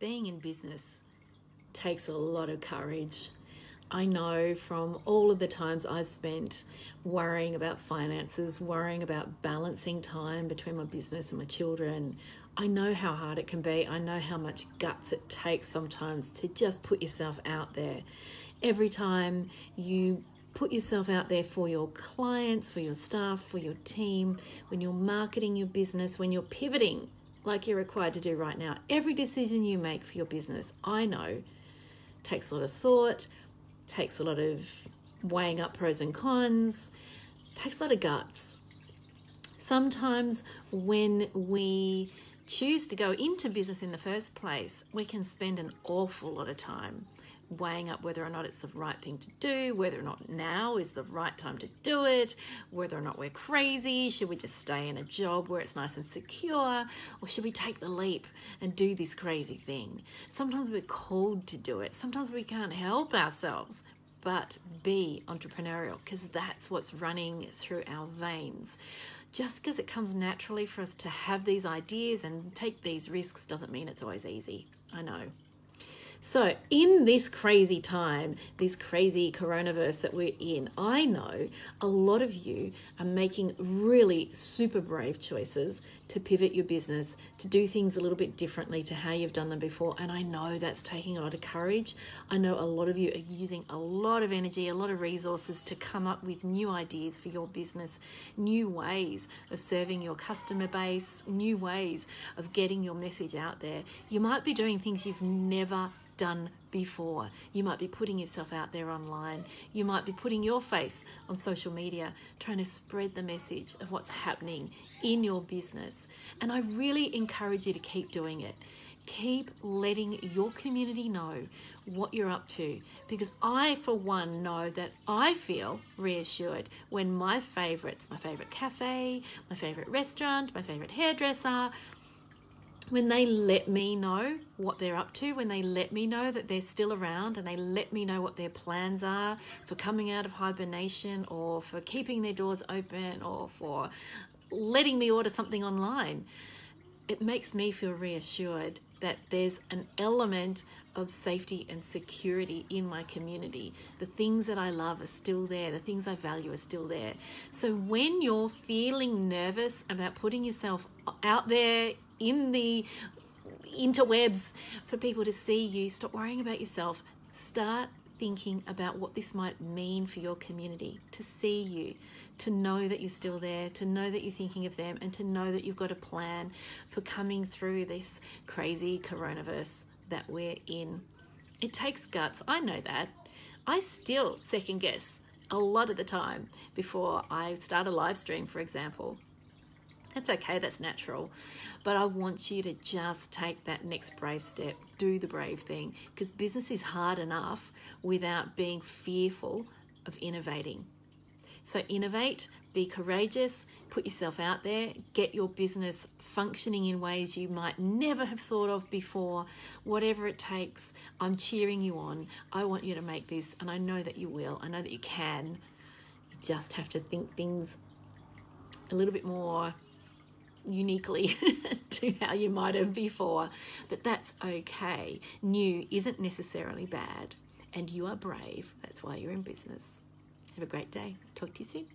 being in business takes a lot of courage. I know from all of the times I've spent worrying about finances, worrying about balancing time between my business and my children. I know how hard it can be. I know how much guts it takes sometimes to just put yourself out there. Every time you put yourself out there for your clients, for your staff, for your team, when you're marketing your business, when you're pivoting like you're required to do right now. Every decision you make for your business, I know, takes a lot of thought, takes a lot of weighing up pros and cons, takes a lot of guts. Sometimes when we choose to go into business in the first place, we can spend an awful lot of time weighing up whether or not it's the right thing to do, whether or not now is the right time to do it, whether or not we're crazy, should we just stay in a job where it's nice and secure, or should we take the leap and do this crazy thing? Sometimes we're called to do it, sometimes we can't help ourselves. But be entrepreneurial because that's what's running through our veins just because it comes naturally for us to have these ideas and take these risks doesn't mean it's always easy. I know. So, in this crazy time, this crazy coronavirus that we're in, I know a lot of you are making really super brave choices to pivot your business, to do things a little bit differently to how you've done them before. And I know that's taking a lot of courage. I know a lot of you are using a lot of energy, a lot of resources to come up with new ideas for your business, new ways of serving your customer base, new ways of getting your message out there. You might be doing things you've never done before. You might be putting yourself out there online. You might be putting your face on social media, trying to spread the message of what's happening in your business. And I really encourage you to keep doing it. Keep letting your community know what you're up to because I, for one, know that I feel reassured when my favorites, my favorite cafe, my favorite restaurant, my favorite hairdresser, when they let me know what they're up to, when they let me know that they're still around and they let me know what their plans are for coming out of hibernation or for keeping their doors open or for letting me order something online, it makes me feel reassured that there's an element of safety and security in my community. The things that I love are still there, the things I value are still there. So when you're feeling nervous about putting yourself out there in the interwebs for people to see you. Stop worrying about yourself. Start thinking about what this might mean for your community to see you, to know that you're still there, to know that you're thinking of them, and to know that you've got a plan for coming through this crazy coronavirus that we're in. It takes guts. I know that. I still second guess a lot of the time before I start a live stream, for example. That's okay, that's natural. But I want you to just take that next brave step, do the brave thing, because business is hard enough without being fearful of innovating. So, innovate, be courageous, put yourself out there, get your business functioning in ways you might never have thought of before. Whatever it takes, I'm cheering you on. I want you to make this, and I know that you will. I know that you can. You just have to think things a little bit more uniquely to how you might have before, but that's okay. New isn't necessarily bad, and you are brave. That's why you're in business. Have a great day. Talk to you soon.